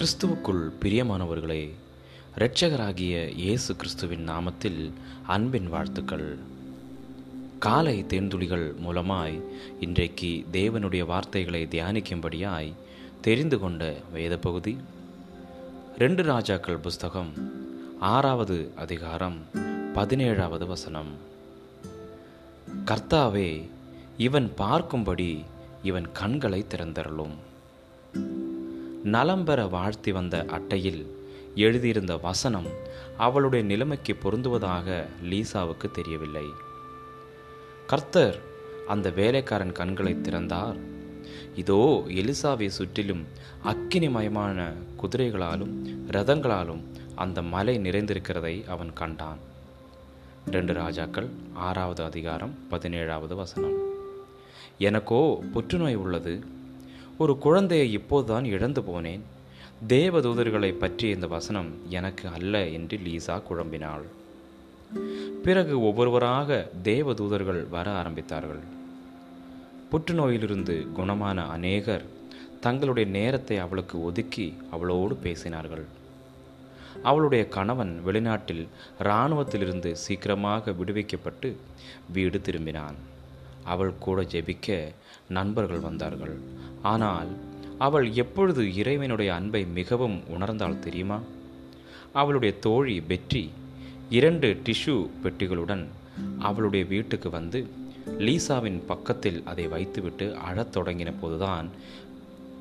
கிறிஸ்துவுக்குள் பிரியமானவர்களே இரட்சகராகிய இயேசு கிறிஸ்துவின் நாமத்தில் அன்பின் வாழ்த்துக்கள். காலை தேர்ந்துளிகள் மூலமாய் இன்றைக்கு தேவனுடைய வார்த்தைகளை தியானிக்கும்படியாய் தெரிந்து கொண்ட வேத பகுதி ரெண்டு ராஜாக்கள் புஸ்தகம் ஆறாவது அதிகாரம் பதினேழாவது வசனம். கர்த்தாவே இவன் பார்க்கும்படி இவன் கண்களை திறந்தருளும். நலம் பெற வாழ்த்தி வந்த அட்டையில் எழுதியிருந்த வசனம் அவளுடைய நிலைமைக்கு பொருந்துவதாக லீசாவுக்கு தெரியவில்லை. கர்த்தர் அந்த வேலைக்காரன் கண்களை திறந்தார். இதோ எலிசாவை சுற்றிலும் அக்கினிமயமான குதிரைகளாலும் ரதங்களாலும் அந்த மலை நிறைந்திருக்கிறதை அவன் கண்டான். ரெண்டு ராஜாக்கள் ஆறாவது அதிகாரம் பதினேழாவது வசனம். எனக்கோ புற்றுநோய் உள்ளது ஒரு குழந்தையை இப்போதுதான் இழந்து போனேன். தேவதூதர்களை பற்றிய இந்த வசனம் எனக்கு அல்ல என்று லீசா குழம்பினாள். பிறகு ஒவ்வொருவராக தேவதூதர்கள் வர ஆரம்பித்தார்கள். புற்றுநோயிலிருந்து குணமான அநேகர் தங்களுடைய நேரத்தை அவளுக்கு ஒதுக்கி அவளோடு பேசினார்கள். அவளுடைய கணவன் வெளிநாட்டில் இராணுவத்திலிருந்து சீக்கிரமாக விடுவிக்கப்பட்டு வீடு திரும்பினான். அவள் கூட ஜெபிக்க நண்பர்கள் வந்தார்கள். ஆனால் அவள் எப்பொழுது இறைவனுடைய அன்பை மிகவும் உணர்ந்தால் தெரியுமா? அவளுடைய தோழி பெற்றி இரண்டு டிஷ்யூ பெட்டிகளுடன் அவளுடைய வீட்டுக்கு வந்து லீசாவின் பக்கத்தில் அதை வைத்துவிட்டு அழத் தொடங்கின போதுதான்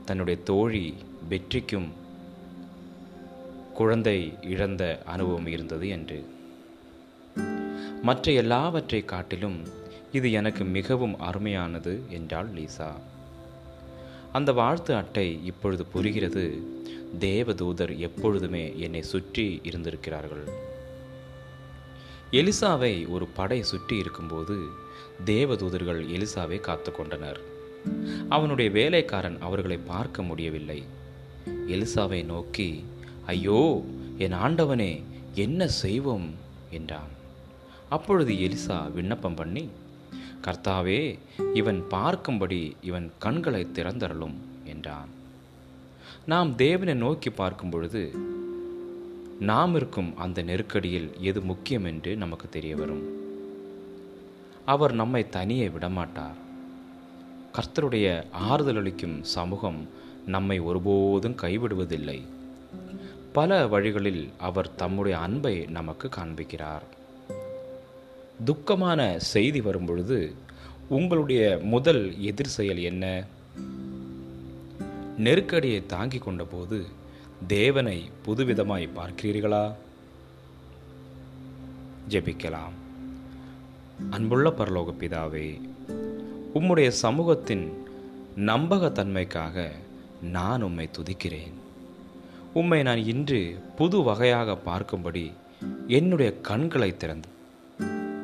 தன்னுடைய தோழி வெற்றிக்கும் குழந்தை இழந்த அனுபவம் இருந்தது என்று. மற்ற எல்லாவற்றை காட்டிலும் இது எனக்கு மிகவும் அருமையானது என்றாள் லீசா. அந்த வாழ்த்து அட்டை இப்பொழுது புரிகிறது. தேவதூதர் எப்பொழுதுமே என்னை சுற்றி இருந்திருக்கிறார்கள். எலிசாவை ஒரு படை சுற்றி இருக்கும்போது தேவதூதர்கள் எலிசாவை காத்து கொண்டனர். அவனுடைய வேலைக்காரன் அவர்களை பார்க்க முடியவில்லை. எலிசாவை நோக்கி ஐயோ என் ஆண்டவனே என்ன செய்வோம்? என்றான். அப்பொழுது எலிசா விண்ணப்பம் பண்ணி கர்த்தாவே இவன் பார்க்கும்படி இவன் கண்களை திறந்தரலும் என்றான். நாம் தேவனை நோக்கி பார்க்கும் பொழுது நாம் இருக்கும் அந்த நெருக்கடியில் எது முக்கியம் என்று நமக்கு தெரிய வரும். அவர் நம்மை தனியே விடமாட்டார். கர்த்தருடைய ஆறுதல் அளிக்கும் சமூகம் நம்மை ஒருபோதும் கைவிடுவதில்லை. பல வழிகளில் அவர் தம்முடைய அன்பை நமக்கு காண்பிக்கிறார். துக்கமான செய்தி வரும்பொழுது உங்களுடைய முதல் எதிர் செயல் என்ன? நெருக்கடியை தாங்கிக் கொண்டபோது தேவனை புதுவிதமாய் பார்க்கிறீர்களா? ஜெபிக்கலாம். அன்புள்ள பரலோக பிதாவே உம்முடைய சமூகத்தின் நம்பகத்தன்மைக்காக நான் உம்மை துதிக்கிறேன். உம்மை நான் இன்று புது வகையாக பார்க்கும்படி என்னுடைய கண்களை திறந்து